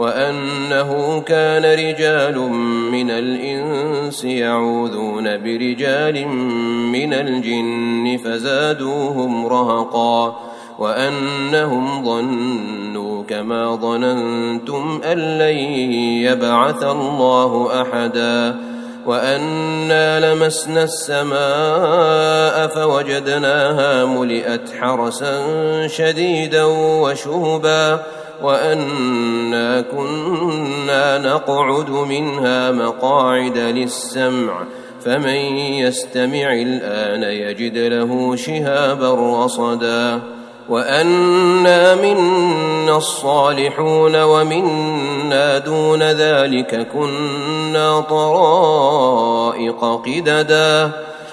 وأنه كان رجال من الإنس يعوذون برجال من الجن فزادوهم رهقا وأنهم ظنوا كما ظننتم أن لن يبعث الله أحدا وأنا لمسنا السماء فوجدناها ملئت حرسا شديدا وشهبا وأنا كنا نقعد منها مقاعد للسمع فمن يستمع الآن يجد له شهابا رصدا. وأنا منا الصالحون ومنا دون ذلك كنا طرائق قددا.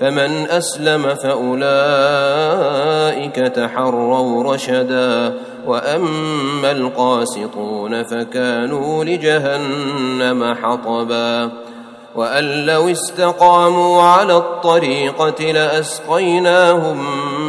فمن أسلم فأولئك تحروا رشدا وأما القاسطون فكانوا لجهنم حطبا وأن لو استقاموا على الطريقة لأسقيناهم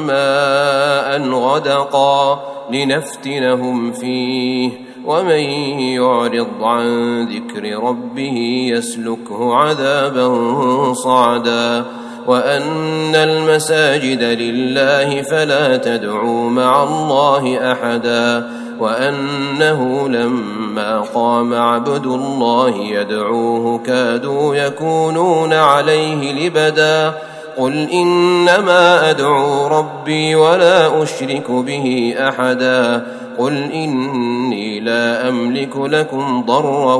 ماء غدقا لنفتنهم فيه ومن يعرض عن ذكر ربه يسلكه عذابا صعدا وأن المساجد لله فلا تدعوا مع الله أحدا وأنه لما قام عبد الله يدعوه كادوا يكونون عليه لبدا قل إنما أدعو ربي ولا أشرك به أحدا قل إني لا أملك لكم ضرا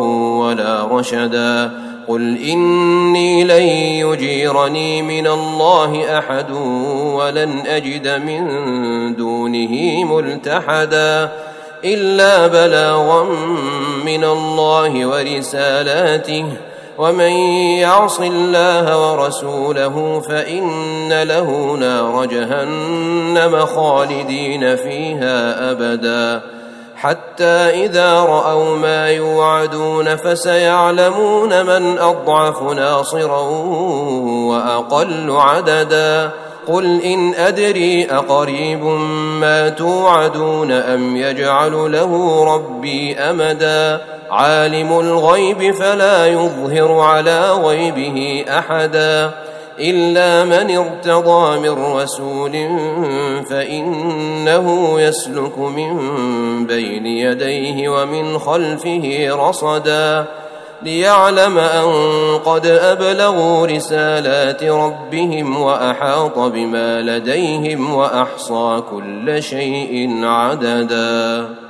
ولا رشدا قل إني لن يجيرني من الله أحد ولن أجد من دونه ملتحدا إلا بلاغا من الله ورسالاته ومن يعص الله ورسوله فإن له نار جهنم خالدين فيها أبدا حتى إذا رأوا ما يوعدون فسيعلمون من أضعف ناصرا وأقل عددا. قل إن أدري أقريب ما توعدون أم يجعل له ربي أمدا. عالم الغيب فلا يظهر على غيبه أحدا. إلا من ارتضى من رسول فإنه يسلك من بين يديه ومن خلفه رصدا ليعلم أن قد أبلغوا رسالات ربهم وأحاط بما لديهم وأحصى كل شيء عددا.